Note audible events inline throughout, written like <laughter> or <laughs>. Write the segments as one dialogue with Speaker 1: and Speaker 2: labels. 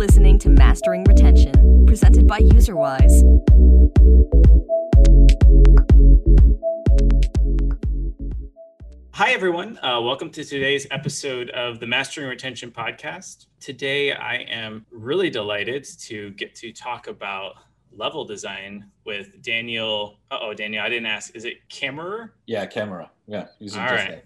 Speaker 1: listening to Mastering Retention, presented by UserWise.
Speaker 2: Hi, everyone. Uh, welcome to today's episode of the Mastering Retention podcast. Today, I am really delighted to get to talk about level design with Daniel. oh, Daniel, I didn't ask. Is it Kammerer?
Speaker 3: Yeah, Kammerer. Yeah.
Speaker 2: All right.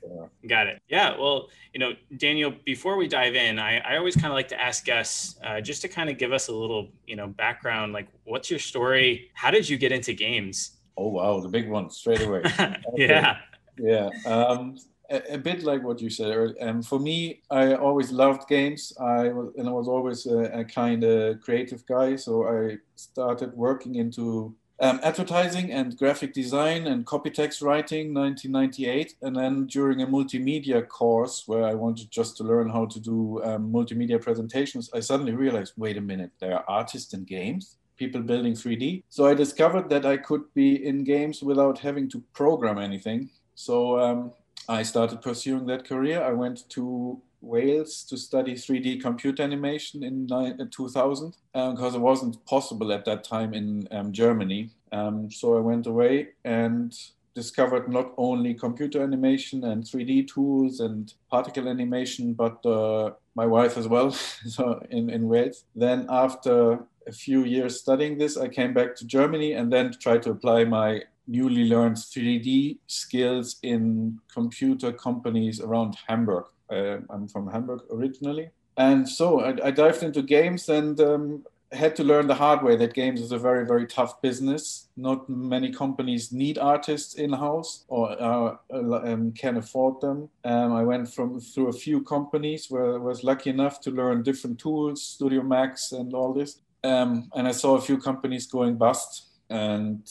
Speaker 2: Got it. Yeah. Well, you know, Daniel, before we dive in, I, I always kind of like to ask guests uh, just to kind of give us a little, you know, background. Like, what's your story? How did you get into games?
Speaker 3: Oh, wow. The big one straight away. <laughs>
Speaker 2: yeah.
Speaker 3: Yeah. Um, a, bit like what you said. Um, for me, I always loved games. I was, and I was always a, a kind of creative guy. So I started working into um, advertising and graphic design and copy text writing 1998 and then during a multimedia course where i wanted just to learn how to do um, multimedia presentations i suddenly realized wait a minute there are artists in games people building 3d so i discovered that i could be in games without having to program anything so um, I started pursuing that career. I went to Wales to study 3D computer animation in 2000 because um, it wasn't possible at that time in um, Germany. Um, so I went away and discovered not only computer animation and 3D tools and particle animation, but uh, my wife as well, <laughs> so in, in Wales. Then after a few years studying this, I came back to Germany and then tried to apply my newly learned 3D skills in computer companies around Hamburg. Uh, I'm from Hamburg originally. And so I, I dived into games and um, had to learn the hard way that games is a very, very tough business. Not many companies need artists in house or uh, um, can afford them. Um, I went from through a few companies where I was lucky enough to learn different tools, Studio Max, and all this. Um, and I saw a few companies going bust. And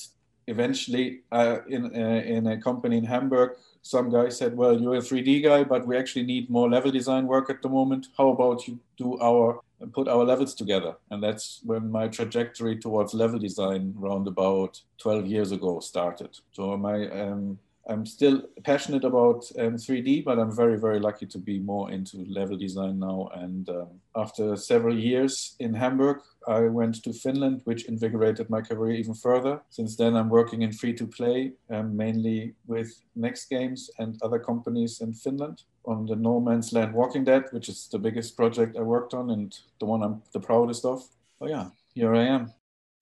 Speaker 3: eventually uh, in, uh, in a company in Hamburg, some guy said, well, you're a 3D guy, but we actually need more level design work at the moment. How about you do our, put our levels together? And that's when my trajectory towards level design around about 12 years ago started. So my, um, I'm still passionate about um, 3D, but I'm very, very lucky to be more into level design now. And um, after several years in Hamburg, I went to Finland, which invigorated my career even further. Since then, I'm working in free to play, um, mainly with Next Games and other companies in Finland on the No Man's Land Walking Dead, which is the biggest project I worked on and the one I'm the proudest of. Oh, yeah, here I am.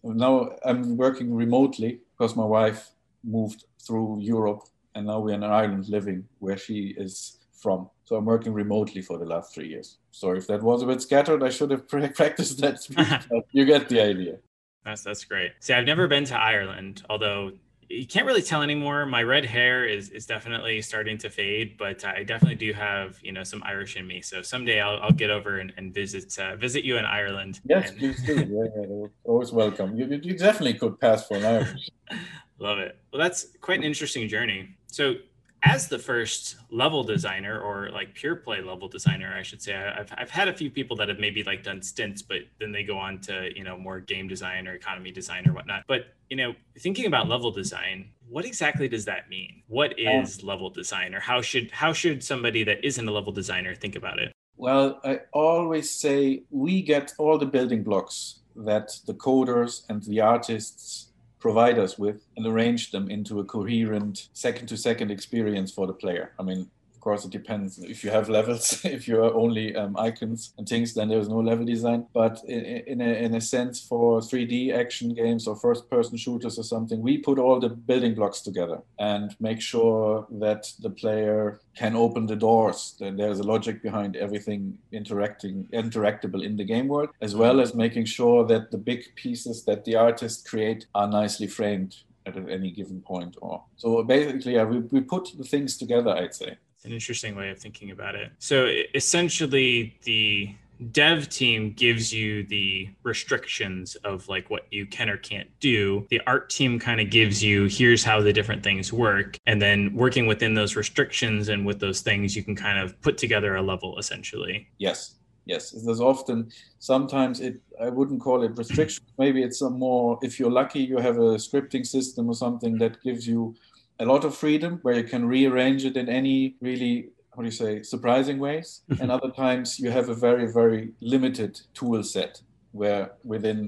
Speaker 3: Now I'm working remotely because my wife moved through Europe, and now we're in Ireland living where she is from. So I'm working remotely for the last three years. Sorry if that was a bit scattered. I should have <laughs> practiced that. <laughs> you get the idea.
Speaker 2: That's that's great. See, I've never been to Ireland, although you can't really tell anymore. My red hair is is definitely starting to fade, but I definitely do have you know some Irish in me. So someday I'll, I'll get over and, and visit uh, visit you in Ireland.
Speaker 3: Yes,
Speaker 2: and...
Speaker 3: please do. Yeah, yeah, always welcome. You, you definitely could pass for an Irish. <laughs>
Speaker 2: Love it. Well, that's quite an interesting journey. So as the first level designer or like pure play level designer i should say I've, I've had a few people that have maybe like done stints but then they go on to you know more game design or economy design or whatnot but you know thinking about level design what exactly does that mean what um, level design or how should how should somebody that isn't a level designer think about it
Speaker 3: well i always say we get all the building blocks that the coders and the artists provide us with and arrange them into a coherent second to second experience for the player. I mean, course, it depends. If you have levels, <laughs> if you are only um, icons and things, then there's no level design. But in, in, a, in a sense, for 3D action games or first person shooters or something, we put all the building blocks together and make sure that the player can open the doors. That there's a logic behind everything interacting, interactable in the game world, as well as making sure that the big pieces that the artists create are nicely framed at any given point or so basically yeah, we, we put the things together i'd say
Speaker 2: an interesting way of thinking about it. So essentially, the dev team gives you the restrictions of like what you can or can't do. The art team kind of gives you here's how the different things work. And then working within those restrictions and with those things, you can kind of put together a level essentially.
Speaker 3: Yes. Yes. There's often, sometimes it, I wouldn't call it restrictions. Maybe it's a more, if you're lucky, you have a scripting system or something that gives you a lot of freedom where you can rearrange it in any really how do you say surprising ways. <laughs> And other times you have a very very limited tool set where within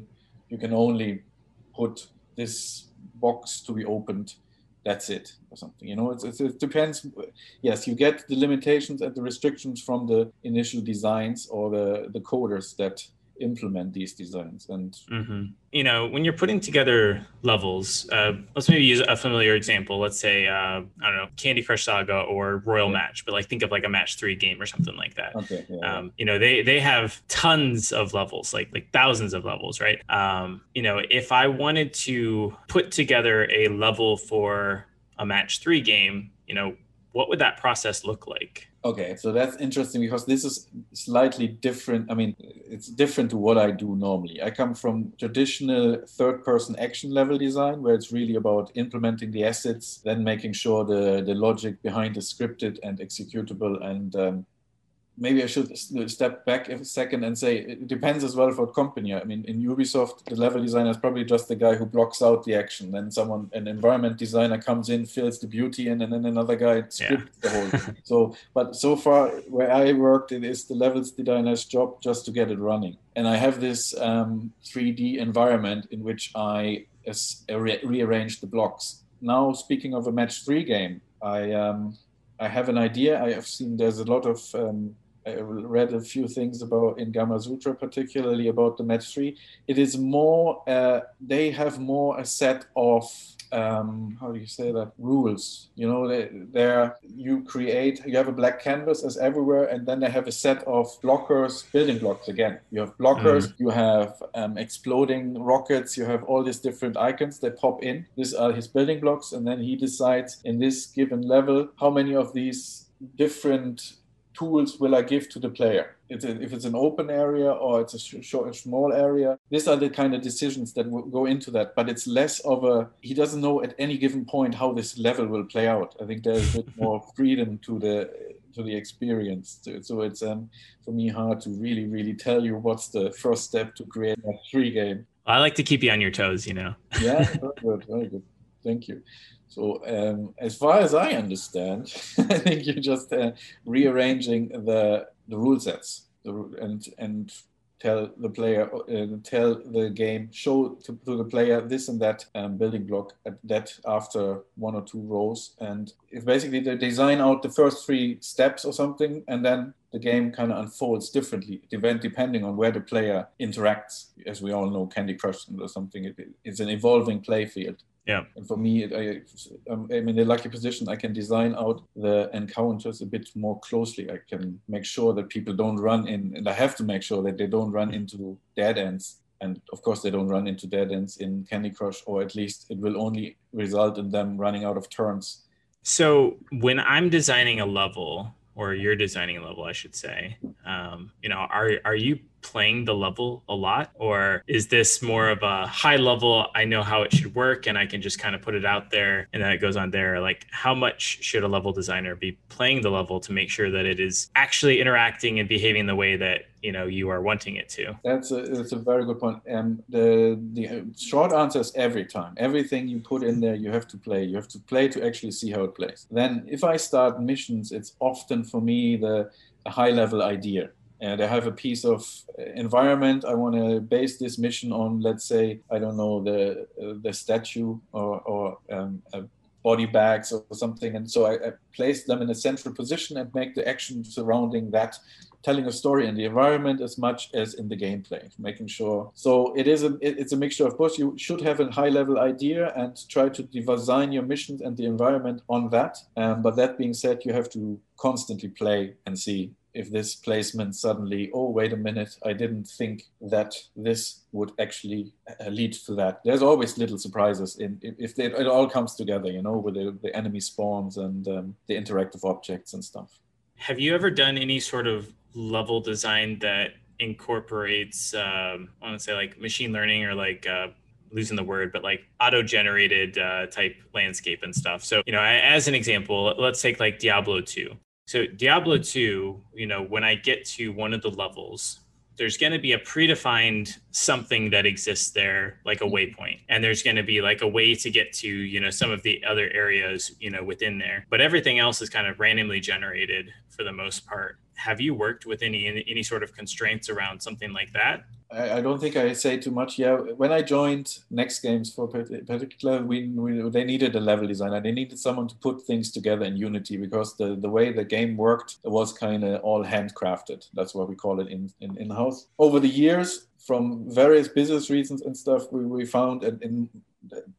Speaker 3: you can only put this box to be opened. That's it or something you know? It's, it's, it depends. Yes you get the limitations and the restrictions from the initial designs or the the coders that implement these designs. And
Speaker 2: mm-hmm. you know when you're putting together levels uh, let's maybe use a familiar example. Let's say uh, i don't know candy crush saga or royal yeah. match but like think of like a match three game or something like that. Okay, yeah, um, you know they they have tons of levels like like thousands of levels right? Um, you know if i wanted to put together a level for a match three game you know what would that process look like
Speaker 3: Okay, so that's interesting because this is slightly different. I mean, it's different to what I do normally. I come from traditional third person action level design where it's really about implementing the assets, then making sure the, the logic behind is scripted and executable and um, maybe I should step back a second and say it depends as well for a company. I mean, in Ubisoft, the level designer is probably just the guy who blocks out the action. Then someone, an environment designer, comes in, fills the beauty, and then another guy scripts yeah. the whole thing. <laughs> So, but so far where I worked, it is the levels designer's job just to get it running. And I have this um, 3D environment in which I re- rearrange the blocks. Now, speaking of a match three game, I um, I have an idea. I have seen there's a lot of um, I read a few things about in Gamasutra, particularly about the match three. It is more, uh, they have more a set of, um, how do you say that, rules. You know, they, there you create, you have a black canvas as everywhere, and then they have a set of blockers, building blocks again. You have blockers, mm-hmm. you have um, exploding rockets, you have all these different icons that pop in. These are his building blocks, and then he decides in this given level how many of these different tools will I give to the player? It's a, if it's an open area or it's a short, small area, these are the kind of decisions that will go into that. But it's less of a he doesn't know at any given point how this level will play out. I think there's a bit <laughs> more freedom to the to the experience. So it's um, for me hard to really really tell you what's the first step to create a three game.
Speaker 2: I like to keep you on your toes, you know.
Speaker 3: yeah, <laughs> very good, very good. Thank you. So um, as far as I understand, <laughs> I think you're just uh, rearranging the the rule sets and and tell the player uh, tell the game show to, to, the player this and that um, building block at that after one or two rows. And basically they design out the first three steps or something and then the game kind of unfolds differently depending on where the player interacts. As we all know candy crush or something it, it's an evolving play field
Speaker 2: yeah.
Speaker 3: And for me, I, I'm in a lucky position. I can design out the encounters a bit more closely. I can make sure that people don't run in, and I have to make sure that they don't run into dead ends. And of course, they don't run into dead ends in Candy Crush, or at least it will only result in them running out of turns.
Speaker 2: So when I'm designing a level, or you're designing a level, I should say, um, you know, are are you playing the level a lot? Or is this more of a high level i know how it should work and i can just kind of put it out there and then it goes on there? Like how much should a level designer be playing the level to make sure that it is actually interacting and behaving the way that you know you are wanting it to?
Speaker 3: That's a that's a very good point and the the short answer is every time. Everything you put in there you have to play. You have to play to actually see how it plays. Then if i start missions it's often for me the high level idea and I have a piece of environment. I want to base this mission on, let's say, I don't know, the uh, the statue or, or um, body bags or something. And so I, I, place them in a central position and make the action surrounding that telling a story in the environment as much as in the gameplay, making sure. So it is a it, it's a mixture. Of course, you should have a high level idea and try to design your missions and the environment on that. Um, but that being said, you have to constantly play and see if this placement suddenly, oh, wait a minute, I didn't think that this would actually uh, lead to that. There's always little surprises in if they, it all comes together, you know, with the, the enemy spawns and um, the interactive objects and stuff.
Speaker 2: Have you ever done any sort of level design that incorporates, um, I want to say like machine learning or like uh, losing the word, but like auto generated uh, type landscape and stuff. So, you know, as an example, let's take like Diablo 2. So Diablo 2, you know, when I get to one of the levels, there's going to be a predefined something that exists there like a waypoint. And there's going to be like a way to get to you know some of the other areas you know within there. But everything else is kind of randomly generated for the most part. Have you worked with any any sort of constraints around something like that
Speaker 3: I, I, don't think I say too much. Yeah, when I joined Next Games for particular, we, we, they needed a level designer. They needed someone to put things together in Unity because the, the way the game worked was kind of all handcrafted. That's what we call it in, in, in house. Over the years, from various business reasons and stuff, we, we found in, in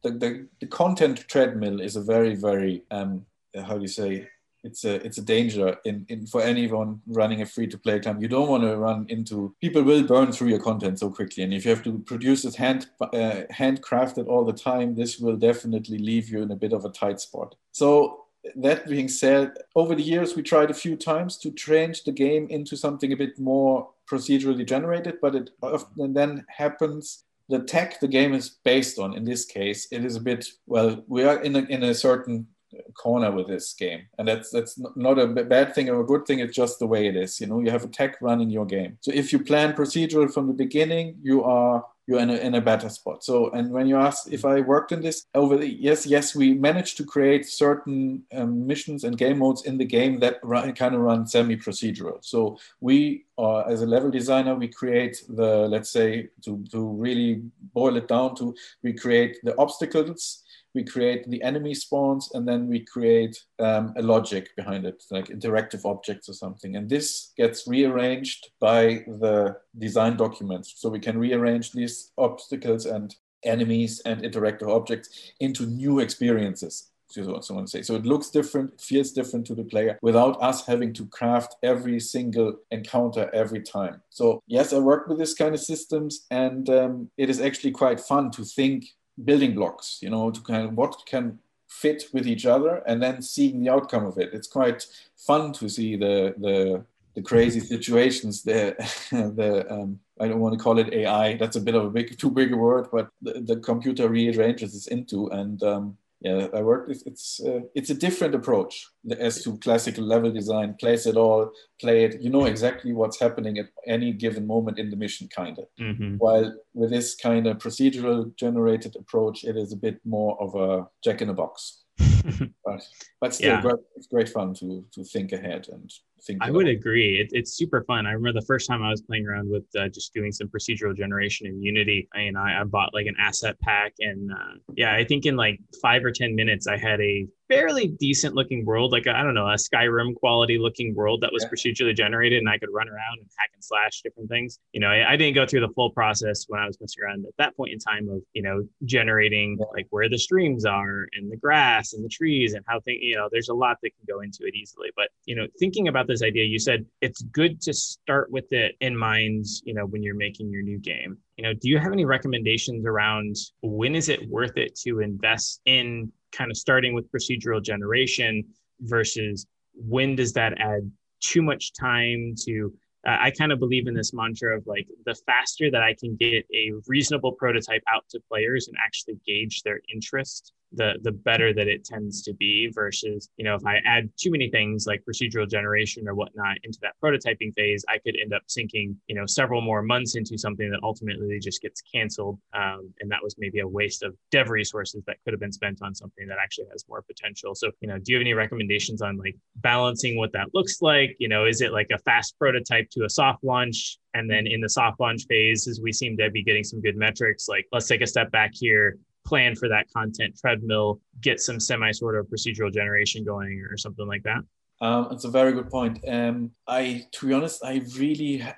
Speaker 3: the, the, the content treadmill is a very, very, um, how do you say, it's a it's a danger in, in for anyone running a free to play account. You don't want to run into people will burn through your content so quickly, and if you have to produce it hand uh, handcrafted all the time, this will definitely leave you in a bit of a tight spot. So that being said, over the years we tried a few times to change the game into something a bit more procedurally generated, but it often then happens the tech the game is based on in this case it is a bit well we are in a, in a certain corner with this game. And that's that's not a bad thing or a good thing it's just the way it is you know? You have a tech running your game. So if you plan procedural from the beginning you are you're in a, in a better spot. So and when you ask if i worked in this over the yes yes we managed to create certain um, missions and game modes in the game that run, kind of run semi procedural so we uh, as a level designer we create the let's say to, to really boil it down to we create the obstacles we create the enemy spawns and then we create um, a logic behind it, like interactive objects or something. And this gets rearranged by the design documents. So we can rearrange these obstacles and enemies and interactive objects into new experiences. So someone say. So it looks different, feels different to the player without us having to craft every single encounter every time. So yes, I work with this kind of systems, and um, it is actually quite fun to think building blocks, you know, to kind of what can fit with each other and then seeing the outcome of it. It's quite fun to see the the, the crazy situations the <laughs> the um, I don't want to call it AI. That's a bit of a big too big a word, but the, the computer rearranges this into and um, yeah, I work with it's uh, it's a different approach as to classical level design. Place it all, play it. You know exactly what's happening at any given moment in the mission, kind of. Mm-hmm. While with this kind of procedural generated approach, it is a bit more of a jack in a box. <laughs> but, but still, yeah. great, it's great fun to to think ahead and think.
Speaker 2: I would agree. It, it's super fun. I remember the first time I was playing around with uh, just doing some procedural generation in Unity. I, and I, I bought like an asset pack, and uh, yeah, I think in like five or ten minutes, I had a fairly decent looking world, like I don't know, a Skyrim quality looking world that was yeah. procedurally generated, and I could run around and hack and slash different things. You know, I, I, didn't go through the full process when I was messing around at that point in time of you know generating yeah. like where the streams are and the grass and the trees and how things. You know, there's a lot that can go into it easily. But you know, thinking about this idea, you said it's good to start with it in mind. You know, when you're making your new game you know do you have any recommendations around when is it worth it to invest in kind of starting with procedural generation versus when does that add too much time to uh, i kind of believe in this mantra of like the faster that i can get a reasonable prototype out to players and actually gauge their interest the the better that it tends to be versus you know if i add too many things like procedural generation or whatnot into that prototyping phase i could end up sinking you know several more months into something that ultimately just gets canceled. Um, and that was maybe a waste of dev resources that could have been spent on something that actually has more potential. So you know do you have any recommendations on like balancing what that looks like? You know is it like a fast prototype to a soft launch? And then in the soft launch phase as we seem to be getting some good metrics like let's take a step back here plan for that content treadmill, get some semi sort of procedural generation going or something like that?
Speaker 3: Um, it's a very good point. Um, I, to be honest, I really uh,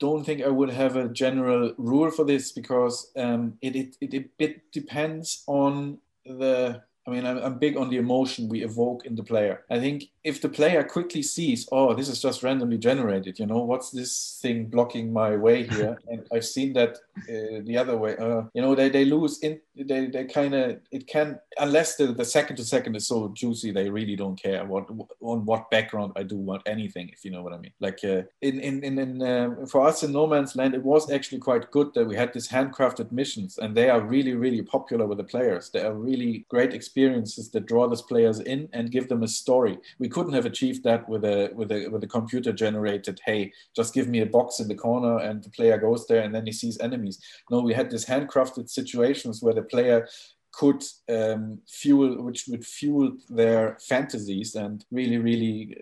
Speaker 3: don't think I would have a general rule for this because um, it, it, it, it depends on the I mean, I'm, I'm, big on the emotion we evoke in the player. I think if the player quickly sees, oh, this is just randomly generated, you know, what's this thing blocking my way here? and I've seen that uh, the other way. Uh, you know, they, they lose in, they, they kind of, it can, unless the, the second to second is so juicy, they really don't care what on what background I do want anything, if you know what I mean. Like uh, in, in, in, in uh, for us in No Man's Land, it was actually quite good that we had these handcrafted missions and they are really, really popular with the players. They are really great experiences that draw these players in and give them a story. We couldn't have achieved that with a with a with a computer generated hey just give me a box in the corner and the player goes there and then he sees enemies no we had this handcrafted situations where the player could um, fuel which would fuel their fantasies and really really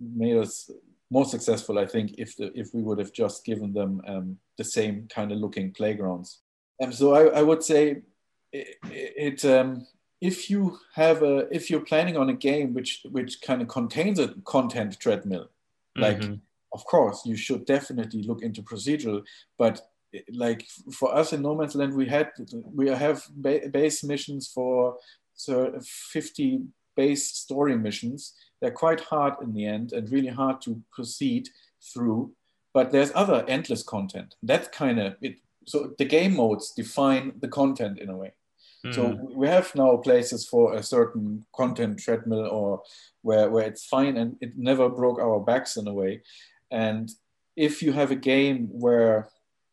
Speaker 3: made us more successful, I think, if the, if we would have just given them um, the same kind of looking playgrounds. And so I, I would say it, it um, if you have a if you're planning on a game which which kind of contains a content treadmill, like mm-hmm. of course you should definitely look into procedural, but like for us in No Man's Land, we had we have base missions for so 50 base story missions. They're quite hard in the end and really hard to proceed through. But there's other endless content. That kind of it. So the game modes define the content in a way. Mm. So we have now places for a certain content treadmill or where, where it's fine and it never broke our backs in a way. And if you have a game where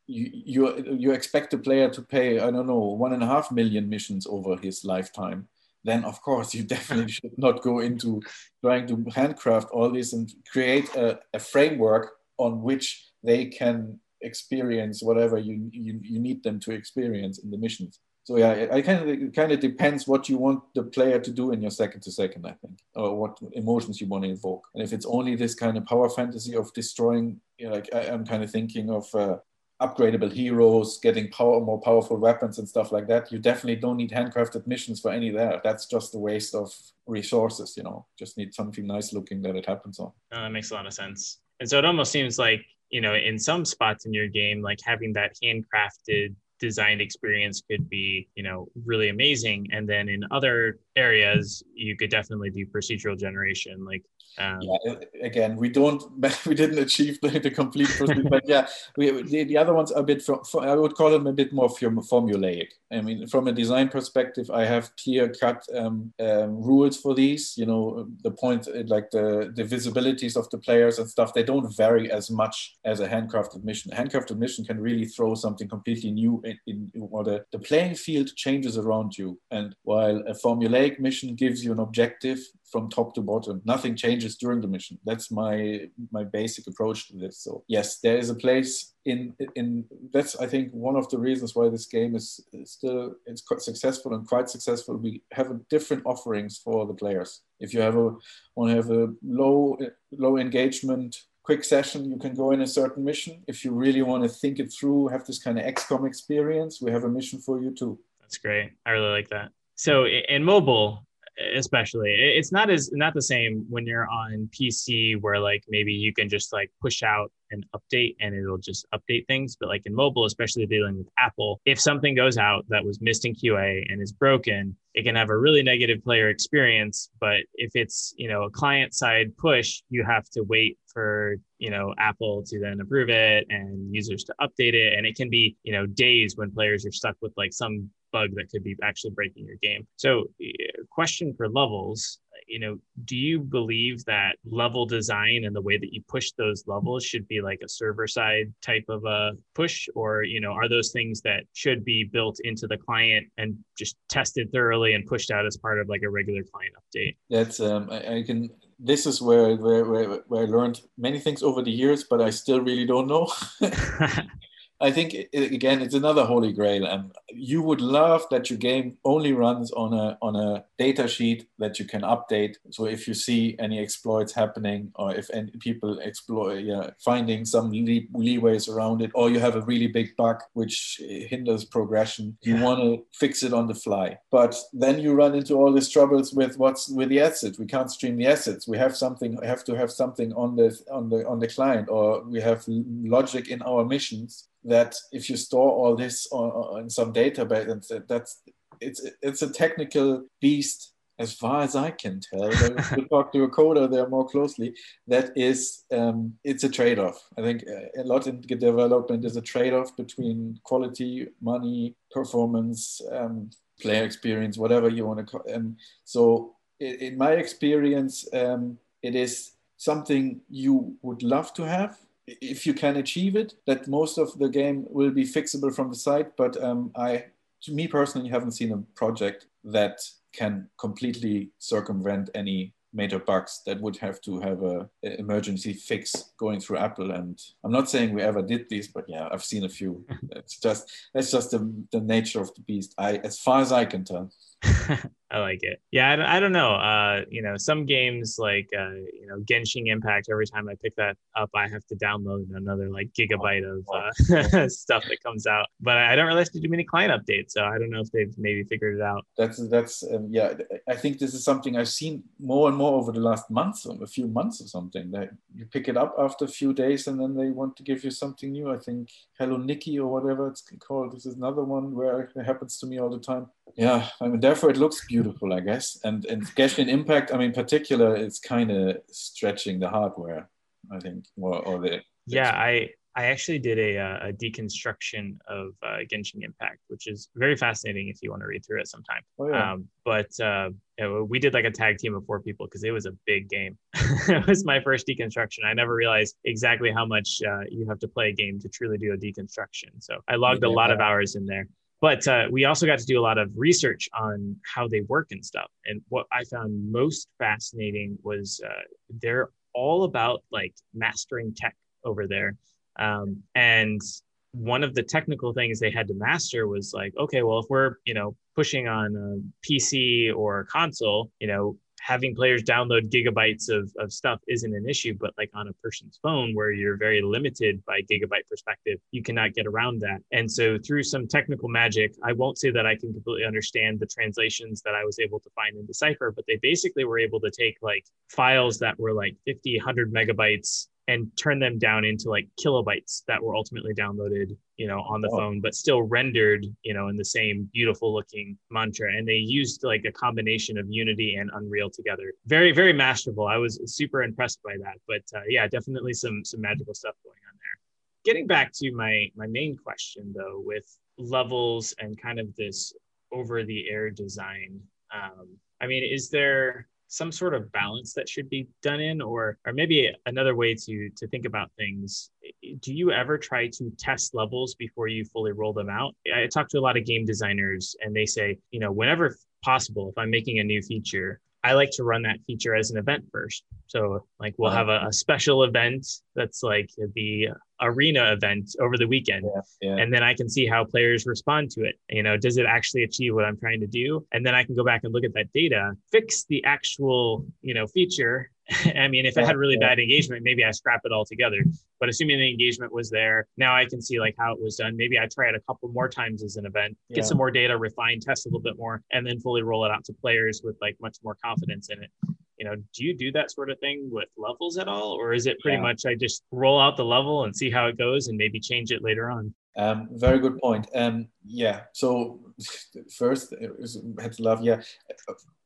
Speaker 3: you, you expect the player to pay I don't know one and a half million missions over his lifetime, then of course you <laughs> definitely should not go into trying to handcraft all this and create a, a framework on which they can experience whatever you, you, you need them to experience in the missions. So yeah, it, kind of kind of depends what you want the player to do in your second to second, I think, or what emotions you want to evoke. And if it's only this kind of power fantasy of destroying, you know, like I, am kind of thinking of uh, upgradable heroes, getting power, more powerful weapons and stuff like that. You definitely don't need handcrafted missions for any of that. That's just a waste of resources. You know, just need something nice looking that it happens on.
Speaker 2: That makes a lot of sense. And so it almost seems like you know, in some spots in your game, like having that handcrafted designed experience could be you know really amazing and then in other areas you could definitely do procedural generation like um,
Speaker 3: yeah, again, we don't, <laughs> we didn't achieve the, the complete but yeah, we, the, the other ones are a bit, for, I would call them a bit more formulaic. I mean, from a design perspective, I have clear cut um, um, rules for these. You know, the point, like the, the visibilities of the players and stuff, they don't vary as much as a handcrafted mission. A handcrafted mission can really throw something completely new in, in or the, the playing field changes around you. And while a formulaic mission gives you an objective from top to bottom. Nothing changes during the mission. That's my my basic approach to this. So yes, there is a place in in that's I think one of the reasons why this game is still it's quite successful and quite successful. We have different offerings for the players. If you have a want to have a low low engagement quick session, you can go in a certain mission. If you really want to think it through, have this kind of XCOM experience, we have a mission for you too.
Speaker 2: That's great. I really like that. So in mobile, especially it's not as not the same when you're on pc where like maybe you can just like push out an update and it'll just update things. But like in mobile especially dealing with apple if something goes out that was missed in qa and is broken it can have a really negative player experience. But if it's you know a client side push you have to wait for you know apple to then approve it and users to update it. And it can be you know days when players are stuck with like some bug that could be actually breaking your game. So, question for levels, you know, do you believe that level design and the way that you push those levels should be like a server side type of a push, or you know, are those things that should be built into the client and just tested thoroughly and pushed out as part of like a regular client update?
Speaker 3: That's um, I, I can this is where, where, where, where I learned many things over the years, but I still really don't know. <laughs> <laughs> I think again, it's another holy grail, and you would love that your game only runs on a on a data sheet that you can update. So if you see any exploits happening, or if any people exploit, yeah, finding some lee- leeways around it, or you have a really big bug which hinders progression, you want to fix it on the fly. But then you run into all these troubles with what's with the assets. We can't stream the assets. We have something. Have to have something on the on the on the client, or we have logic in our missions that if you store all this on, on some database, and that's it's it's a technical beast as far as I can tell. to talk to a coder there more closely. That is, um, it's a trade-off. I think uh, a lot in development is a trade-off between quality, money, performance, um, player experience, whatever you want to call. And so, in, in my experience, um, it is something you would love to have if you can achieve it, that most of the game will be fixable from the site. But um, I, to me personally, haven't seen a project that can completely circumvent any major bugs that would have to have a, a, emergency fix going through Apple. And I'm not saying we ever did these, but yeah, I've seen a few. <laughs> it's just that's just the, the nature of the beast. I, as far as I can tell. <laughs>
Speaker 2: I like it. Yeah, I don't, I don't know. Uh, you know, some games like uh, you know Genshin Impact. Every time I pick that up, I have to download another like gigabyte of uh, <laughs> stuff that comes out. But I don't really have to do many client updates, so I don't know if they've maybe figured it out.
Speaker 3: That's that's um, yeah. I think this is something I've seen more and more over the last months, or a few months or something. That you pick it up after a few days, and then they want to give you something new. I think Hello Nikki or whatever it's called. This is another one where it happens to me all the time. Yeah, I mean, therefore it looks beautiful, I guess. And and Genshin Impact, I mean, in particular, it's kind of stretching the hardware, I think, or, or the.
Speaker 2: Yeah, I I actually did a, a deconstruction of uh, Genshin Impact, which is very fascinating if you want to read through it sometime.
Speaker 3: Oh, yeah.
Speaker 2: um, but uh, we did like a tag team of four people because it was a big game. <laughs> it was my first deconstruction. I never realized exactly how much uh, you have to play a game to truly do a deconstruction. So I logged yeah, a lot of hours in there but uh, we also got to do a lot of research on how they work and stuff. And what i found most fascinating was uh, they're all about like mastering tech over there. Um, and one of the technical things they had to master was like okay well if we're you know pushing on a pc or a console you know having players download gigabytes of, of stuff isn't an issue, but like on a person's phone where you're very limited by gigabyte perspective, you cannot get around that. And so through some technical magic, I won't say that I can completely understand the translations that I was able to find in Decipher, but they basically were able to take like files that were like 50, 100 megabytes and turn them down into like kilobytes that were ultimately downloaded you know on the oh. phone but still rendered you know in the same beautiful looking mantra. And they used like a combination of unity and unreal together. Very very masterful. I was super impressed by that. But uh, yeah definitely some some magical stuff going on there. Getting back to my my main question though with levels and kind of this over the air design um, i mean is there some sort of balance that should be done in or or maybe another way to to think about things do you ever try to test levels before you fully roll them out? I talk to a lot of game designers and they say you know whenever possible if i'm making a new feature I like to run that feature as an event first. So like we'll have a, a special event that's like the arena event over the weekend. Yeah, yeah. And then I can see how players respond to it. You know, does it actually achieve what I'm trying to do? And then I can go back and look at that data, fix the actual, you know, feature <laughs> I mean, if it had really bad engagement, maybe I scrap it all together. But assuming the engagement was there, now I can see like how it was done. Maybe I try it a couple more times as an event, get yeah. some more data, refine, test a little bit more, and then fully roll it out to players with like much more confidence in it. You know, do you do that sort of thing with levels at all, or is it pretty yeah. much I just roll out the level and see how it goes and maybe change it later on?
Speaker 3: Um, very good point. Um, yeah. So <laughs> first, had to love. Yeah,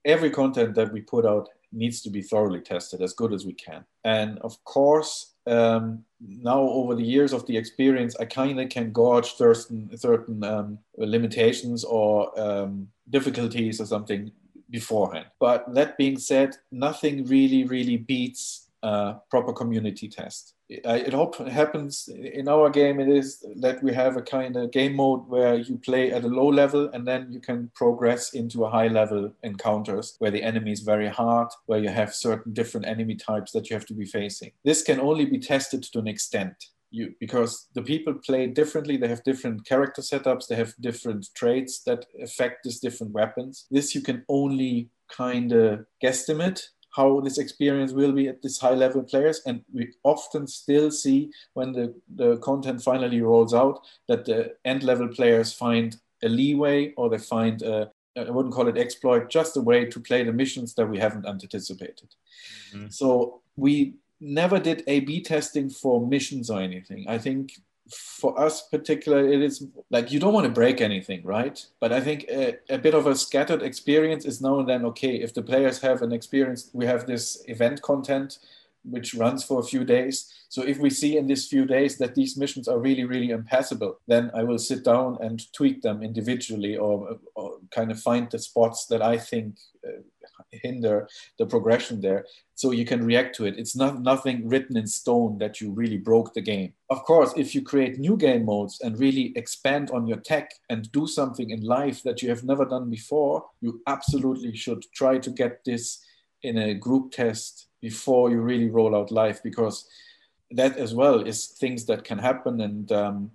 Speaker 3: every content that we put out needs to be thoroughly tested as good as we can. And of course, um, now over the years of the experience, I kind of can gauge certain certain um, limitations or um, difficulties or something beforehand. But that being said, nothing really really beats uh, proper community test. It happens in our game. It is that we have a kind of game mode where you play at a low level and then you can progress into a high level encounters where the enemy is very hard, where you have certain different enemy types that you have to be facing. This can only be tested to an extent. You, because the people play differently they have different character setups they have different traits that affect these different weapons this you can only kind of guesstimate how this experience will be at this high level players. And we often still see when the, the content finally rolls out that the end level players find a leeway or they find a, I wouldn't call it exploit, just a way to play the missions that we haven't anticipated. Mm-hmm. So we never did A B testing for missions or anything. I think for us particular it is like you don't want to break anything right? But i think a, a, bit of a scattered experience is now and then okay if the players have an experience we have this event content which runs for a few days. So if we see in these few days that these missions are really really impassable then i will sit down and tweak them individually or, or kind of find the spots that i think uh, hinder the progression there. So you can react to it. It's not nothing written in stone that you really broke the game. Of course if you create new game modes and really expand on your tech and do something in life that you have never done before you absolutely should try to get this in a group test before you really roll out live because that as well is things that can happen. And um,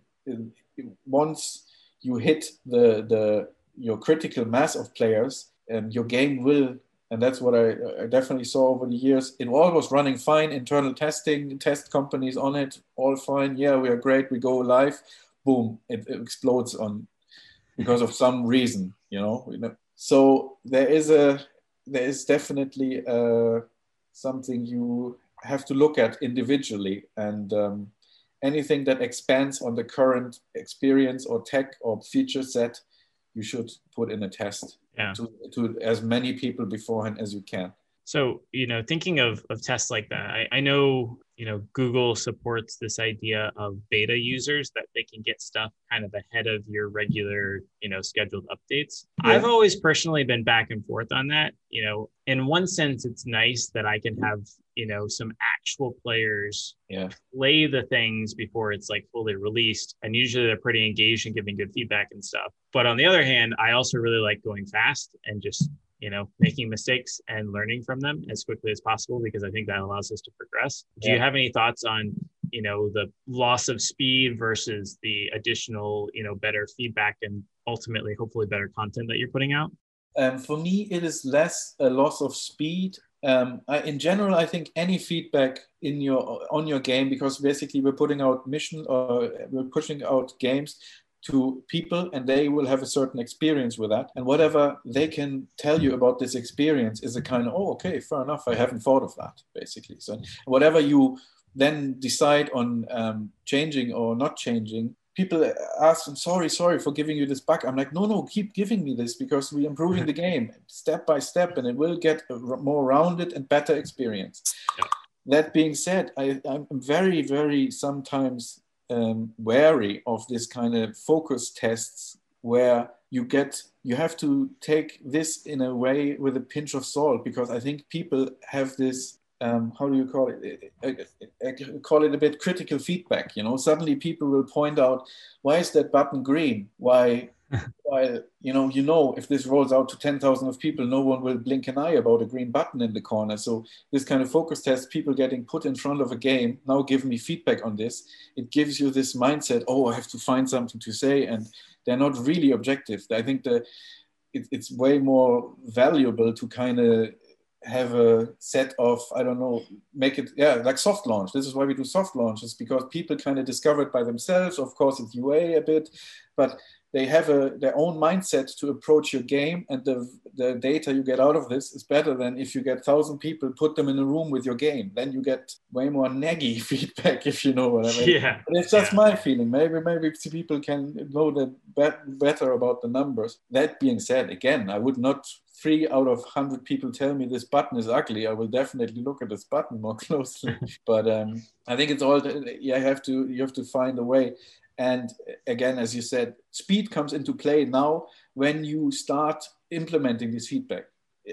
Speaker 3: once you hit the the your critical mass of players um, your game will and that's what I, I, definitely saw over the years. It all was running fine, internal testing, test companies on it, all fine. Yeah, we are great. We go live, boom, it, it explodes on because of some reason, you know. So there is a there is definitely uh, something you have to look at individually, and um, anything that expands on the current experience or tech or feature set, you should put in a test
Speaker 2: yeah.
Speaker 3: to, to as many people beforehand as you can.
Speaker 2: So, you know, thinking of, of tests like that, I, I know, you know, Google supports this idea of beta users that they can get stuff kind of ahead of your regular, you know, scheduled updates. Yeah. I've always personally been back and forth on that. You know, in one sense, it's nice that I can have, you know, some actual players
Speaker 3: yeah.
Speaker 2: play the things before it's like fully released. And usually they're pretty engaged and giving good feedback and stuff. But on the other hand, I also really like going fast and just you know making mistakes and learning from them as quickly as possible because i think that allows us to progress do yeah. you have any thoughts on you know the loss of speed versus the additional you know better feedback and ultimately hopefully better content that you're putting out
Speaker 3: um, for me it is less a loss of speed um, I, in general i think any feedback in your on your game because basically we're putting out mission or we're pushing out games to people and they will have a certain experience with that. And whatever they can tell you about this experience is a kind of oh okay fair enough i haven't thought of that basically. So whatever you then decide on um, changing or not changing people ask them sorry sorry for giving you this bug i'm like no no keep giving me this because we're improving the game step by step and it will get a more rounded and better experience yeah. that being said I, i'm very very sometimes um, wary of this kind of focus tests where you get you have to take this in a way with a pinch of salt because I think people have this um, how do you call it? I, I, I call it a bit critical feedback. You know, suddenly people will point out, why is that button green? Why <laughs> while you know you know if this rolls out to 10,000 of people no one will blink an eye about a green button in the corner so this kind of focus test people getting put in front of a game now give me feedback on this it gives you this mindset oh i have to find something to say and they're not really objective i think that it, it's way more valuable to kind of have a set of i don't know make it yeah like soft launch. This is why we do soft launches because people kind of discover it by themselves. Of course it's ua a bit but they have a, their own mindset to approach your game and the, the data you get out of this is better than if you get 1000 people put them in a room with your game. Then you get way more naggy <laughs> feedback if you know what i mean.
Speaker 2: Yeah.
Speaker 3: But it's just yeah. my feeling. Maybe maybe people can know that better about the numbers. That being said again i would not three out of 100 people tell me this button is ugly i will definitely look at this button more <laughs> closely but um, i think it's all you have to you have to find a way and again, as you said, speed comes into play now when you start implementing this feedback.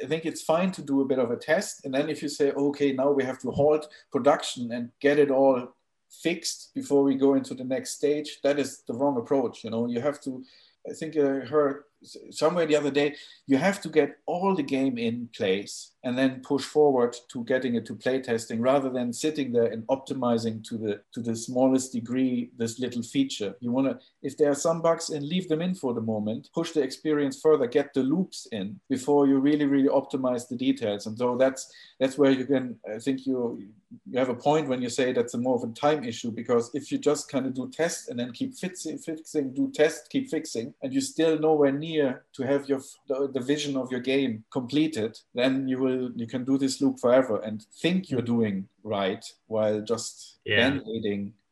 Speaker 3: I think it's fine to do a bit of a test. And then if you say, okay, now we have to halt production and get it all fixed before we go into the next stage, that is the wrong approach. You know, you have to, I think I heard somewhere the other day, you have to get all the game in place and then push forward to getting it to play testing rather than sitting there and optimizing to the to the smallest degree this little feature. You want to, if there are some bugs and leave them in for the moment, push the experience further, get the loops in before you really, really optimize the details. And so that's that's where you can, I think you you have a point when you say that's a more of a time issue because if you just kind of do test and then keep fixing, fixing, do test, keep fixing, and you still nowhere near near to have your the, the vision of your game completed, then you will you can do this loop forever and think you're doing right while just yeah.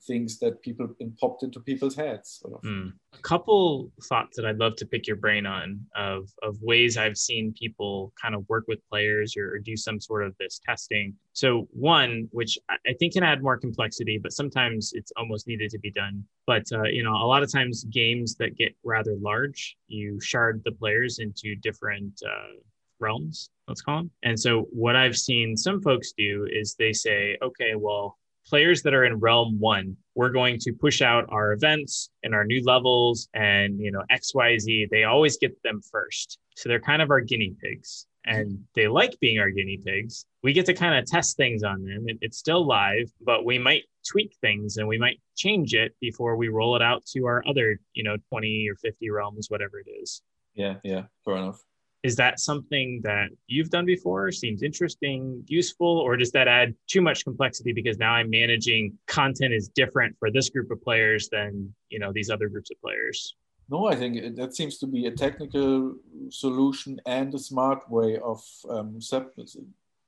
Speaker 3: things that people popped into people's heads. Sort of.
Speaker 2: mm. A couple thoughts that I'd love to pick your brain on of of ways I've seen people kind of work with players or, or do some sort of this testing. So one, which I think can add more complexity, but sometimes it's almost needed to be done. But uh, you know, a lot of times games that get rather large, you shard the players into different. Uh, realms let's call them and so what i've seen some folks do is they say okay well players that are in realm one we're going to push out our events and our new levels and you know xyz they always get them first. So they're kind of our guinea pigs and they like being our guinea pigs. We get to kind of test things on them. It, it's still live but we might tweak things and we might change it before we roll it out to our other you know 20 or 50 realms whatever it is.
Speaker 3: Yeah yeah fair enough
Speaker 2: is that something that you've done before seems interesting useful or does that add too much complexity because now i'm managing content is different for this group of players than you know these other groups of players?
Speaker 3: No i think that seems to be a technical solution and a smart way of um,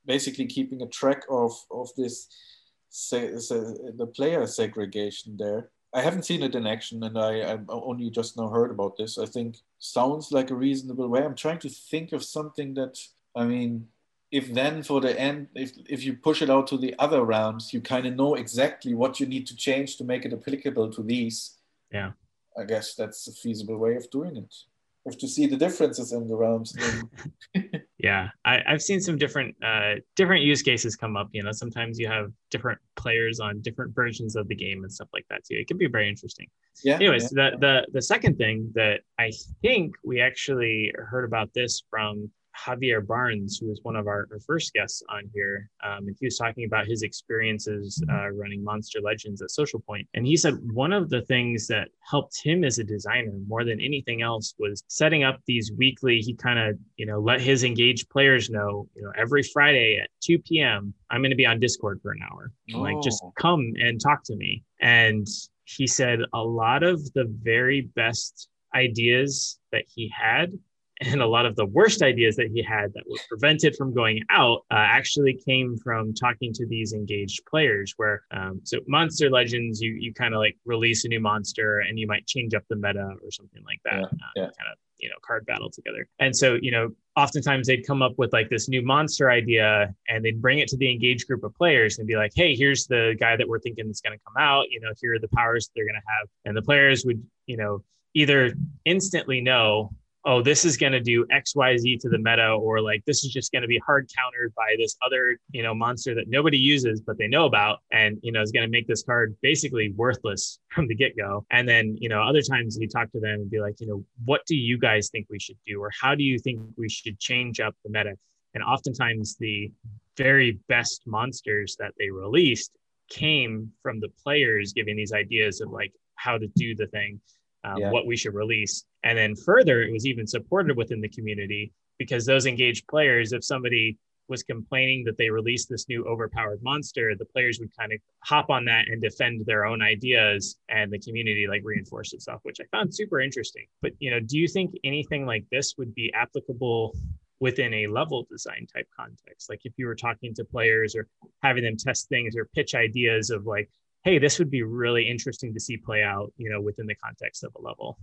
Speaker 3: basically keeping a track of of this the player segregation there I haven't seen it in action, and I, I only just now heard about this. I think sounds like a reasonable way. I'm trying to think of something that I mean, if then for the end, if if you push it out to the other rounds, you kind of know exactly what you need to change to make it applicable to these.
Speaker 2: Yeah,
Speaker 3: I guess that's a feasible way of doing it have to see the differences in the realms. <laughs>
Speaker 2: yeah, I, have seen some different uh, different use cases come up. You know, sometimes you have different players on different versions of the game and stuff like that too. It can be very interesting.
Speaker 3: Yeah.
Speaker 2: Anyways,
Speaker 3: yeah.
Speaker 2: the the the second thing that I think we actually heard about this from Javier Barnes, who was one of our, our first guests on here, um, and he was talking about his experiences uh, running Monster Legends at Social Point. And he said one of the things that helped him as a designer more than anything else was setting up these weekly. He kind of, you know, let his engaged players know, you know, every Friday at 2 p.m. I'm going to be on Discord for an hour. Oh. Like, just oh. come and talk to me. And he said a lot of the very best ideas that he had and a lot of the worst ideas that he had that were prevented from going out uh, actually came from talking to these engaged players where um, so monster legends you you kind of like release a new monster and you might change up the meta or something like that
Speaker 3: yeah,
Speaker 2: uh,
Speaker 3: yeah.
Speaker 2: kind of you know card battle together. And so you know oftentimes they'd come up with like this new monster idea and they'd bring it to the engaged group of players and be like hey here's the guy that we're thinking is going to come out. You know here are the powers they're going to have. And the players would you know either instantly know oh, this is going to do X, Y, Z to the meta, or like this is just going to be hard countered by this other, you know, monster that nobody uses, but they know about. And, you know, is going to make this card basically worthless <laughs> from the get go. And then, you know, other times you talk to them and be like, you know, what do you guys think we should do? Or how do you think we should change up the meta? And oftentimes the very best monsters that they released came from the players giving these ideas of like how to do the thing um, yeah. what we should release. And then further, it was even supported within the community because those engaged players, if somebody was complaining that they released this new overpowered monster, the players would kind of hop on that and defend their own ideas and the community like reinforced itself, which I found super interesting. But you know, do you think anything like this would be applicable within a level design type context? Like if you were talking to players or having them test things or pitch ideas of like, hey, this would be really interesting to see play out, you know, within the context of a level.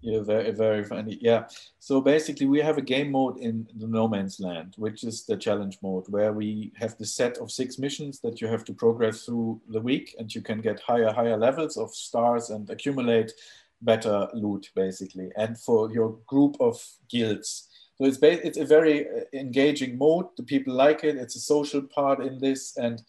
Speaker 3: Yeah, very, very funny. Yeah. So basically, we have a game mode in the No Man's Land, which is the challenge mode, where we have the set of six missions that you have to progress through the week, and you can get higher, higher levels of stars and accumulate better loot, basically, and for your group of guilds. So it's ba- it's a very uh, engaging mode. The people like it. It's a social part in this, and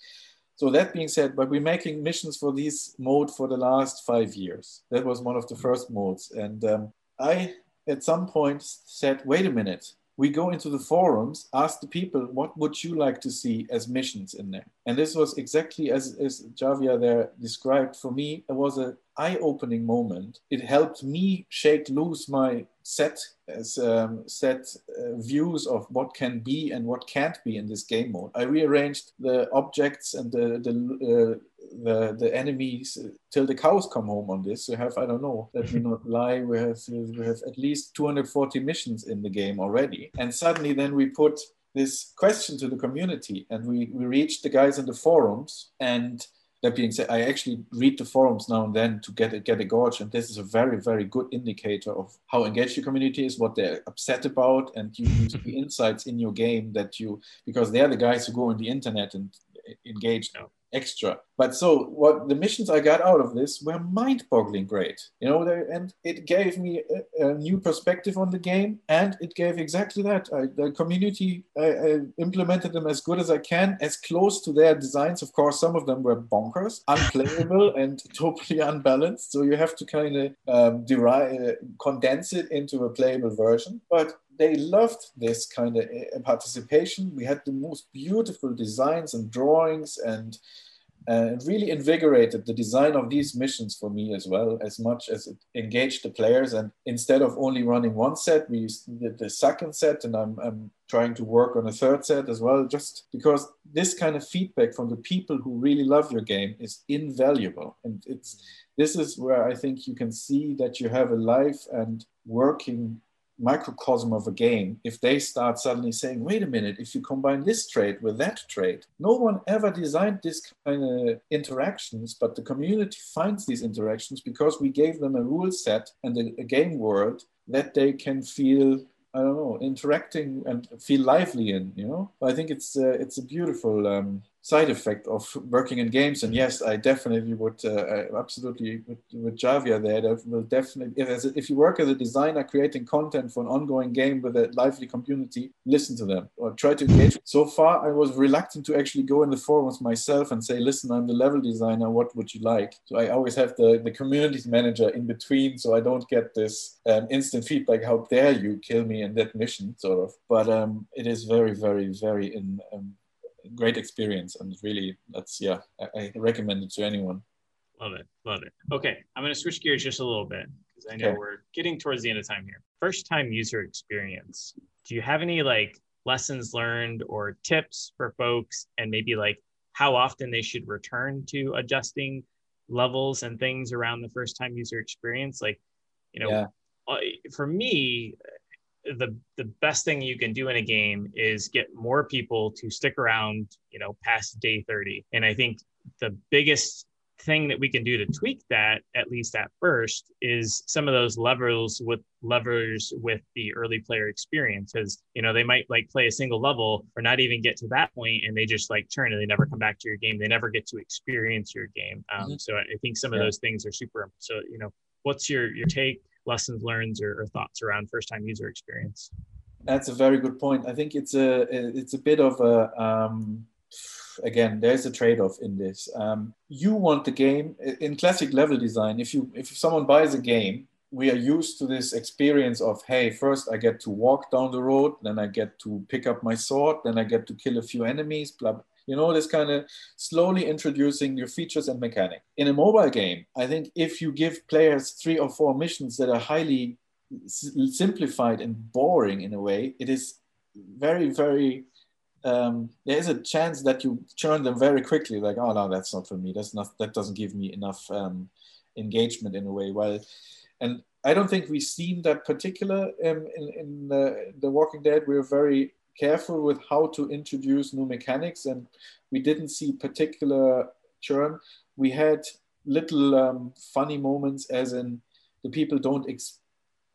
Speaker 3: so that being said, but we're making missions for this mode for the last five years. That was one of the first modes. And um, I, at some point, said, wait a minute, we go into the forums, ask the people, what would you like to see as missions in there? And this was exactly as, as Javier there described. For me, it was an eye-opening moment. It helped me shake loose my set as um, set uh, views of what can be and what can't be in this game mode. I rearranged the objects and the the uh, the, the enemies till the cows come home on this. We have I don't know. Let me <laughs> not lie. We have we have at least 240 missions in the game already, and suddenly then we put this question to the community and we, we reached the guys in the forums and that being said, I actually read the forums now and then to get a, get a gauge, and this is a very very good indicator of how engaged your community is, what they're upset about, and you use the <laughs> insights in your game that you because they're the guys who go on the internet and engage extra. But so what the missions I got out of this were mind-boggling great, you know, and it gave me a, a, new perspective on the game, and it gave exactly that. I, the community I, I, implemented them as good as I can, as close to their designs. Of course, some of them were bonkers, <laughs> unplayable, and totally unbalanced. So you have to kind of um, derive, uh, condense it into a playable version, but they loved this kind of uh, participation. We had the most beautiful designs and drawings and and it really invigorated the design of these missions for me as well as much as it engaged the players and instead of only running one set we did the second set and I'm, I'm trying to work on a third set as well just because this kind of feedback from the people who really love your game is invaluable and it's this is where i think you can see that you have a life and working microcosm of a game if they start suddenly saying wait a minute if you combine this trait with that trait no one ever designed this kind of interactions but the community finds these interactions because we gave them a rule set and a, a game world that they can feel I don't know, interacting and feel lively in. You know, I think it's uh, it's a beautiful um, side effect of working in games. And yes, I definitely would uh, absolutely with, with Javier there. That will definitely if, if you work as a designer creating content for an ongoing game with a lively community, listen to them or try to engage. So far, I was reluctant to actually go in the forums myself and say, "Listen, I'm the level designer. What would you like?" So I always have the the community manager in between, so I don't get this um, instant feedback. How dare you kill me in that mission, sort of. But um, it is very, very, very in. Um, great experience and really that's yeah I, I, recommend it to anyone
Speaker 2: love it love it okay i'm going to switch gears just a little bit because i know okay. we're getting towards the end of time here first time user experience do you have any like lessons learned or tips for folks and maybe like how often they should return to adjusting levels and things around the first time user experience like you know yeah. For me the the best thing you can do in a game is get more people to stick around you know past day 30 and i think the biggest thing that we can do to tweak that at least at first is some of those levels with levers with the early player experience. Because you know they might like play a single level or not even get to that point and they just like turn and they never come back to your game. They never get to experience your game. Um, mm-hmm. so i think some of those things are super so you know what's your your take lessons learned or, or thoughts around first time user experience?
Speaker 3: That's a very good point. I think it's a it's a bit of a um, again there's a trade-off in this. Um, you want the game in classic level design. If you if someone buys a game, we are used to this experience of hey first i get to walk down the road then i get to pick up my sword then i get to kill a few enemies blah you know, this kind of slowly introducing new features and mechanic. In a mobile game, I think if you give players three or four missions that are highly simplified and boring in a way, it is very, very um, there is a chance that you churn them very quickly. Like, oh no, that's not for me. That's not. That doesn't give me enough um, engagement in a way. Well, and I don't think we've seen that particular um, in, in the Walking Dead. We're very careful with how to introduce new mechanics, and we didn't see particular churn. We had little um, funny moments, as in the people don't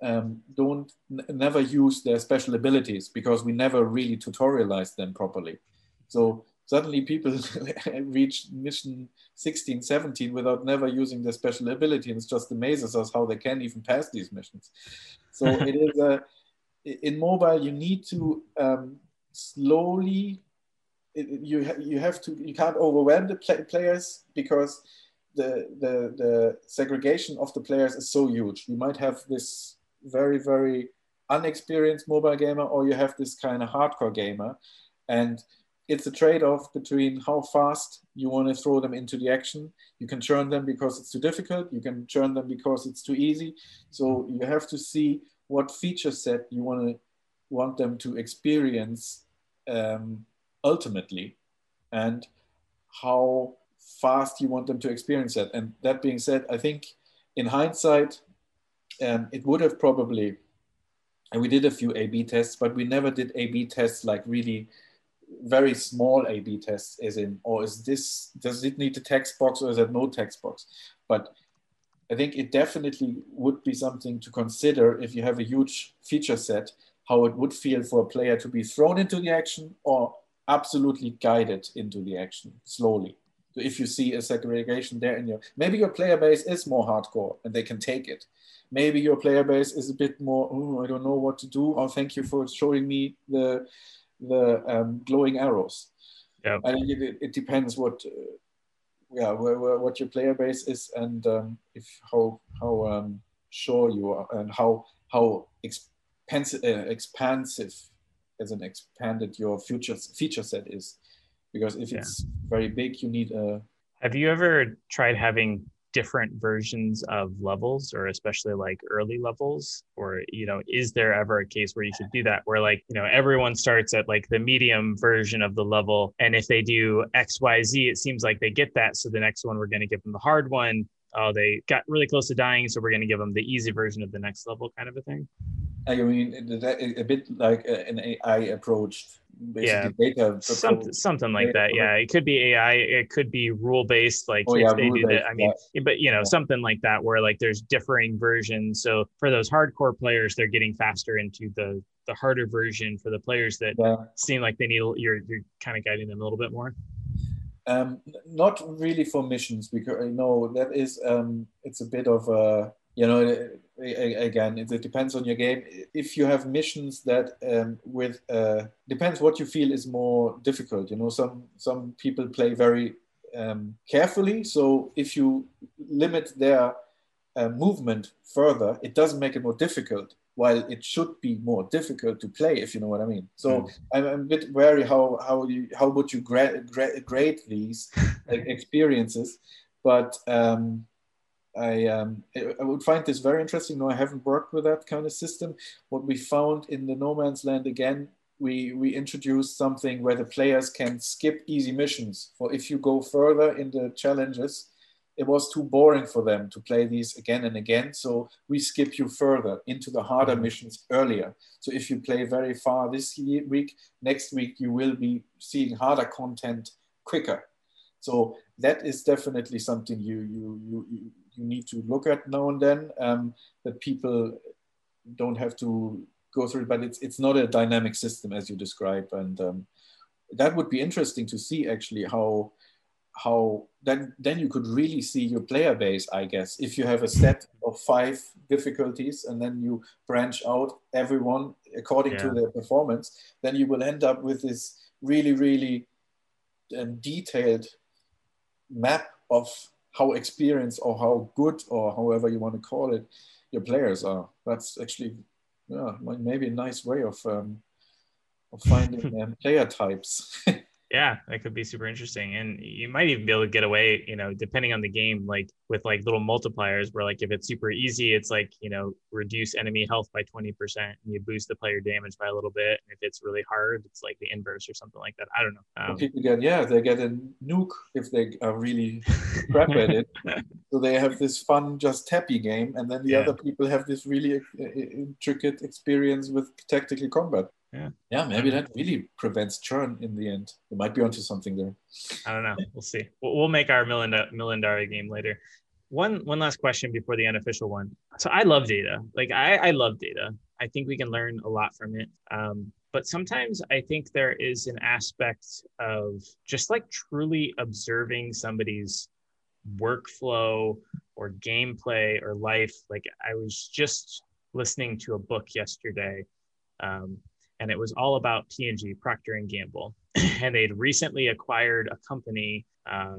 Speaker 3: um, don't never use their special abilities because we never really tutorialized them properly. So suddenly people <laughs> reach mission 16 17 without never using their special ability and it just amazes us how they can even pass these missions so it is a in mobile you need to um, slowly you you have to you can't overwhelm the play- players because the, the the segregation of the players is so huge. You might have this very very unexperienced mobile gamer or you have this kind of hardcore gamer. And it's a trade-off between how fast you want to throw them into the action. You can churn them because it's too difficult. You can churn them because it's too easy. So you have to see what feature set you want to want them to experience um, ultimately and how fast you want them to experience that. And that being said i think in hindsight um, it would have probably and we did a few a b tests but we never did a b tests like really very small a b tests as in or is this does it need a text box or is it no text box? But I think it definitely would be something to consider if you have a huge feature set, how it would feel for a player to be thrown into the action or absolutely guided into the action slowly. So if you see a segregation there in your, maybe your player base is more hardcore and they can take it. Maybe your player base is a bit more, oh, I don't know what to do. Oh, thank you for showing me the the um, glowing arrows. Yeah. I think it, it depends what uh, yeah where, where, what your player base is and um, if how how um, sure you are and how how expensive uh, expansive as an expanded your future feature set is. Because if it's very big you need a
Speaker 2: Have you ever tried having different versions of levels or especially like early levels? Or you know is there ever a case where you should do that where like you know everyone starts at like the medium version of the level and if they do xyz it seems like they get that so the next one we're going to give them the hard one. Oh they got really close to dying so we're going to give them the easy version of the next level kind of a thing?
Speaker 3: I mean, a bit like uh, an AI approach
Speaker 2: yeah, data something, something like that. Yeah, it could be AI. It could be rule based. Like oh, if yeah, they do that, I mean, yeah. but you know, something like that where like there's differing versions. So for those hardcore players, they're getting faster into the the harder version. For the players that seem like they need, you're you're kind of guiding them a little bit more.
Speaker 3: Um, not really for missions because you know that is um, it's a bit of a you know again it, depends on your game. If you have missions that um, with uh, depends what you feel is more difficult you know some some people play very um, carefully. So if you limit their uh, movement further it doesn't make it more difficult while it should be more difficult to play if you know what i mean. So mm. I'm, I'm, a bit wary how how you how would you grade grade these <laughs> experiences. But um, I, um, I would find this very interesting. No, I haven't worked with that kind of system. What we found in the No Man's Land again, we, we introduced something where the players can skip easy missions. For if you go further in the challenges, it was too boring for them to play these again and again. So we skip you further into the harder mm-hmm. missions earlier. So if you play very far this week, next week you will be seeing harder content quicker. So that is definitely something you you you you need to look at now and then um, that people don't have to go through it, but it's it's not a dynamic system as you describe, and um, that would be interesting to see actually how how then then you could really see your player base i guess if you have a set of five difficulties and then you branch out everyone according yeah. to their performance then you will end up with this really really um, detailed map of how experienced or how good or however you want to call it your players are. That's actually yeah, maybe a nice way of um, of finding um, player types. <laughs>
Speaker 2: yeah that could be super interesting and you might even be able to get away you know depending on the game like with like little multipliers where like if it's super easy it's like you know reduce enemy health by 20% and you boost the player damage by a little bit and if it's really hard it's like the inverse or something like that i don't know
Speaker 3: um, people get yeah they get a nuke if they are really crap at it <laughs> so they have this fun just tappy game and then the yeah. other people have this really uh, intricate experience with tactical combat
Speaker 2: yeah.
Speaker 3: Yeah, maybe that really prevents churn in the end. You might be onto something there.
Speaker 2: I don't know. We'll see. We'll, we'll make our Milindari game later. One one last question before the unofficial one. So I love data. Like I, I love data. I think we can learn a lot from it. Um, but sometimes I think there is an aspect of just like truly observing somebody's workflow or gameplay or life. Like I was just listening to a book yesterday um, and it was all about P&G, Procter and Gamble, <clears throat> and they'd recently acquired a company, uh,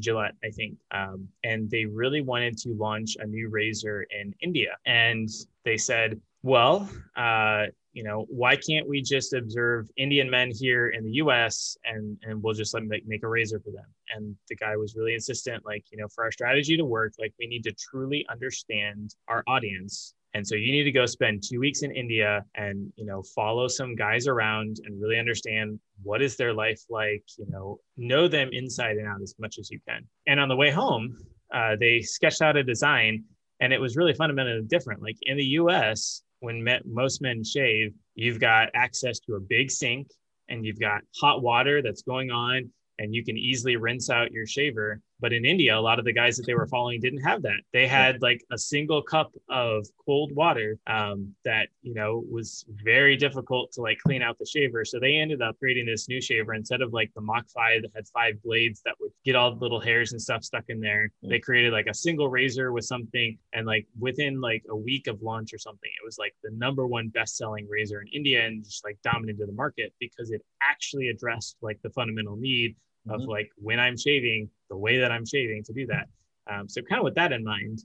Speaker 2: Gillette, I think, um, and they really wanted to launch a new razor in India, and they said, well, uh, you know, why can't we just observe Indian men here in the U.S. and and we'll just let them make, make a razor for them? And the guy was really insistent, like, you know, for our strategy to work, like we need to truly understand our audience and so you need to go spend two weeks in India and, you know, follow some guys around and really understand what is their life like, you know, know them inside and out as much as you can. And on the way home, uh, they sketched out a design and it was really fundamentally different. Like in the US, when most men shave, you've got access to a big sink and you've got hot water that's going on and you can easily rinse out your shaver. But in India, a lot of the guys that they were following didn't have that. They had like a single cup of cold water um, that, you know, was very difficult to like clean out the shaver. So they ended up creating this new shaver instead of like the Mach 5 that had five blades that would get all the little hairs and stuff stuck in there. They created like a single razor with something. And like within like a week of launch or something, it was like the number one best selling razor in India and just like dominated the market because it actually addressed like the fundamental need of mm-hmm. like when I'm shaving, the way that I'm shaving to do that. Um, so kind of with that in mind,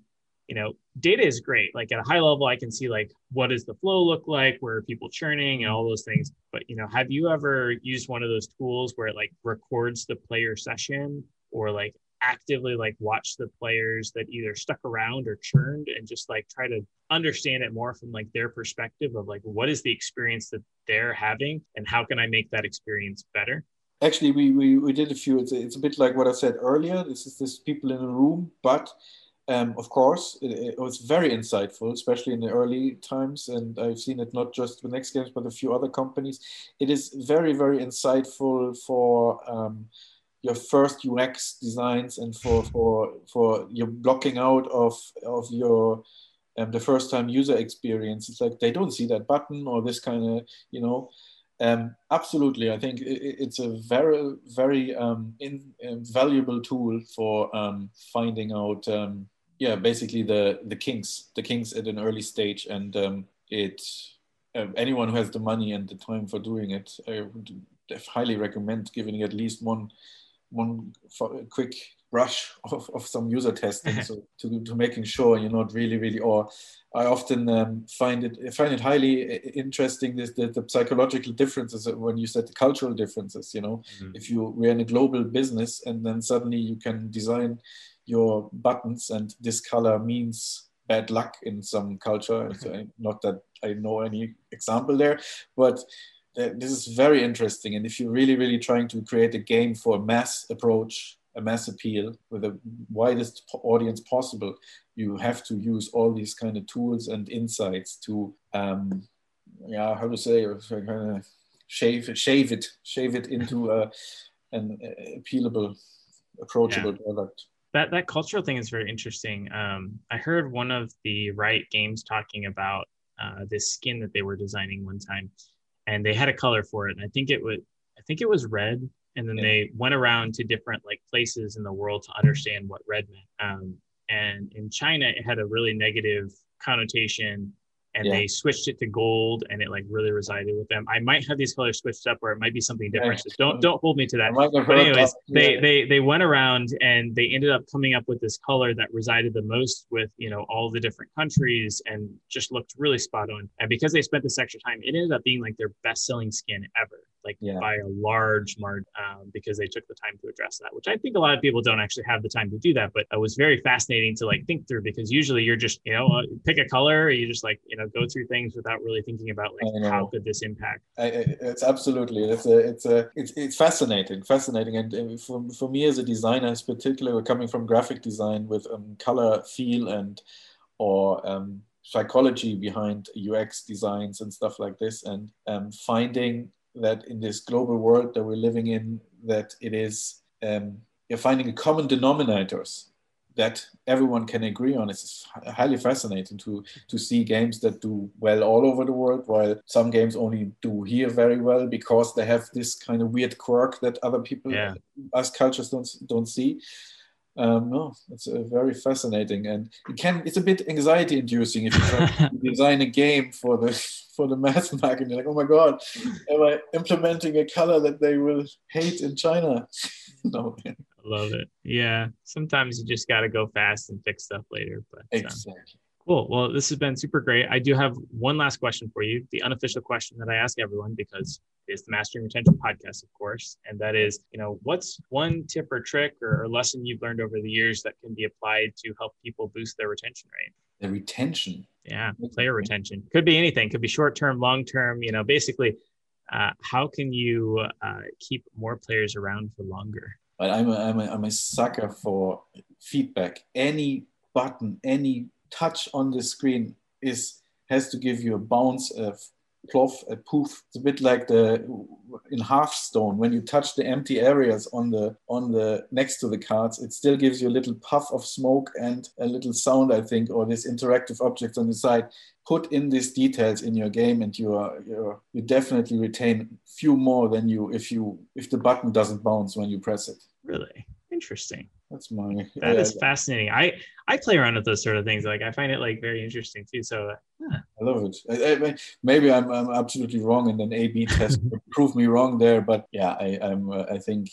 Speaker 2: you know, data is great. Like at a high level, I can see like what does the flow look like, where are people churning and all those things. But you know, have you ever used one of those tools where it like records the player session or like actively like watch the players that either stuck around or churned and just like try to understand it more from like their perspective of like what is the experience that they're having and how can I make that experience better?
Speaker 3: Actually, we, we, we did a few. It's a, it's a bit like what I said earlier. This is this people in a room, but um, of course, it, it, was very insightful, especially in the early times. And I've seen it not just with Next Games, but a few other companies. It is very, very insightful for um, your first UX designs and for for for your blocking out of of your um, the first time user experience. It's like they don't see that button or this kind of you know. Um, absolutely, I think it's a very very um, invaluable tool for um, finding out um, yeah basically the the kinks the kinks at an early stage and um, it uh, anyone who has the money and the time for doing it I would highly recommend giving at least one one quick brush <laughs> of, of some user testing <laughs> so to, to making sure you're not really really or I often um, find it find it highly interesting this the, the, psychological differences when you said the cultural differences you know mm-hmm. if you we're in a global business and then suddenly you can design your buttons and this color means bad luck in some culture <laughs> not that I know any example there but this is very interesting. And if you're really, really trying to create a game for a mass approach, a mass appeal with the widest audience possible, you have to use all these kind of tools and insights to, um, yeah, how to say, kind of shave, shave it, shave it into a, an appealable, approachable yeah. product.
Speaker 2: That that cultural thing is very interesting. Um, I heard one of the Riot Games talking about uh, this skin that they were designing one time and they had a color for it. And I think it was I think it was red. And then yeah. they went around to different like places in the world to understand what red meant. Um, and in China, it had a really negative connotation and yeah. they switched it to gold and it like really resided with them. I might have these colors switched up or it might be something different. So don't don't hold me to that. But anyways, they they they went around and they ended up coming up with this color that resided the most with you know all the different countries and just looked really spot on. And because they spent this extra time, it ended up being like their best selling skin ever like yeah. by a large margin um, because they took the time to address that which i think a lot of people don't actually have the time to do that but it was very fascinating to like think through because usually you're just you know uh, pick a color you just like you know go through things without really thinking about like how could this impact
Speaker 3: I, it's absolutely it's a it's a it's, it's fascinating fascinating and for, for me as a designer in particular coming from graphic design with um, color feel and or um, psychology behind UX designs and stuff like this, and um, finding that in this global world that we're living in, that it is um, you're finding a common denominators that everyone can agree on. It's highly fascinating to to see games that do well all over the world, while some games only do here very well because they have this kind of weird quirk that other people, yeah. us cultures, don't don't see. Um, no, it's uh, very fascinating, and it can. It's a bit anxiety inducing if you try <laughs> to design a game for the for the mass <laughs> market. You're like, oh my god, am I implementing a color that they will hate in China? <laughs> no.
Speaker 2: I love it. Yeah, sometimes you just got to go fast and fix stuff later. But
Speaker 3: exactly.
Speaker 2: Cool. Well, this has been super great. I do have one last question for you, the unofficial question that I ask everyone because it's the Mastering Retention podcast, of course. And that is, you know, what's one tip or trick or, or lesson you've learned over the years that can be applied to help people boost their retention rate?
Speaker 3: The retention.
Speaker 2: Yeah, player retention. Could be anything. Could be short term, long term. You know, basically, uh, how can you uh, keep more players around for longer?
Speaker 3: But I'm a, I'm, a, I'm a sucker for feedback. Any button, any touch on the screen is has to give you a bounce of plof, a poof. It's a bit like the in Hearthstone when you touch the empty areas on the on the next to the cards, it still gives you a little puff of smoke and a little sound, I think, or this interactive object on the side. Put in these details in your game, and you are you're, you definitely retain few more than you if you if the button doesn't bounce when you press it.
Speaker 2: Really interesting.
Speaker 3: That's my. <laughs>
Speaker 2: That yeah, is fascinating. I I play around with those sort of things. Like I find it like very interesting too. So
Speaker 3: yeah. I love it. I, I, maybe I'm I'm absolutely wrong, and then A/B test <laughs> prove me wrong there. But yeah, I I'm uh, I think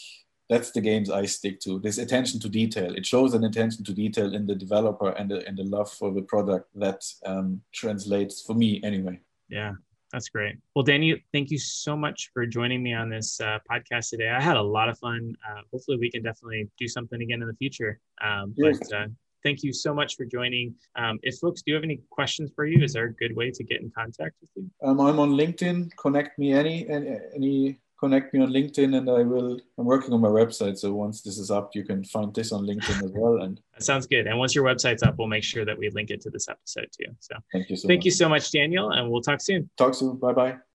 Speaker 3: that's the games I stick to. This attention to detail. It shows an attention to detail in the developer and the and the love for the product that um, translates for me anyway.
Speaker 2: Yeah, That's great. Well, Danny, thank you so much for joining me on this uh, podcast today. I had a lot of fun. Uh, hopefully, we can definitely do something again in the future. Um. But uh, thank you so much for joining. Um, if folks do have any questions for you, is there a good way to get in contact with you?
Speaker 3: Um, I'm on LinkedIn. Connect me any any, any connect me on LinkedIn and I will I'm working on my website. So once this is up, you can find this on LinkedIn as well. And
Speaker 2: that sounds good. And once your website's up, we'll make sure that we link it to this episode too. So
Speaker 3: thank you so
Speaker 2: thank
Speaker 3: much.
Speaker 2: you so much, Daniel, and we'll talk soon.
Speaker 3: Talk soon. Bye bye.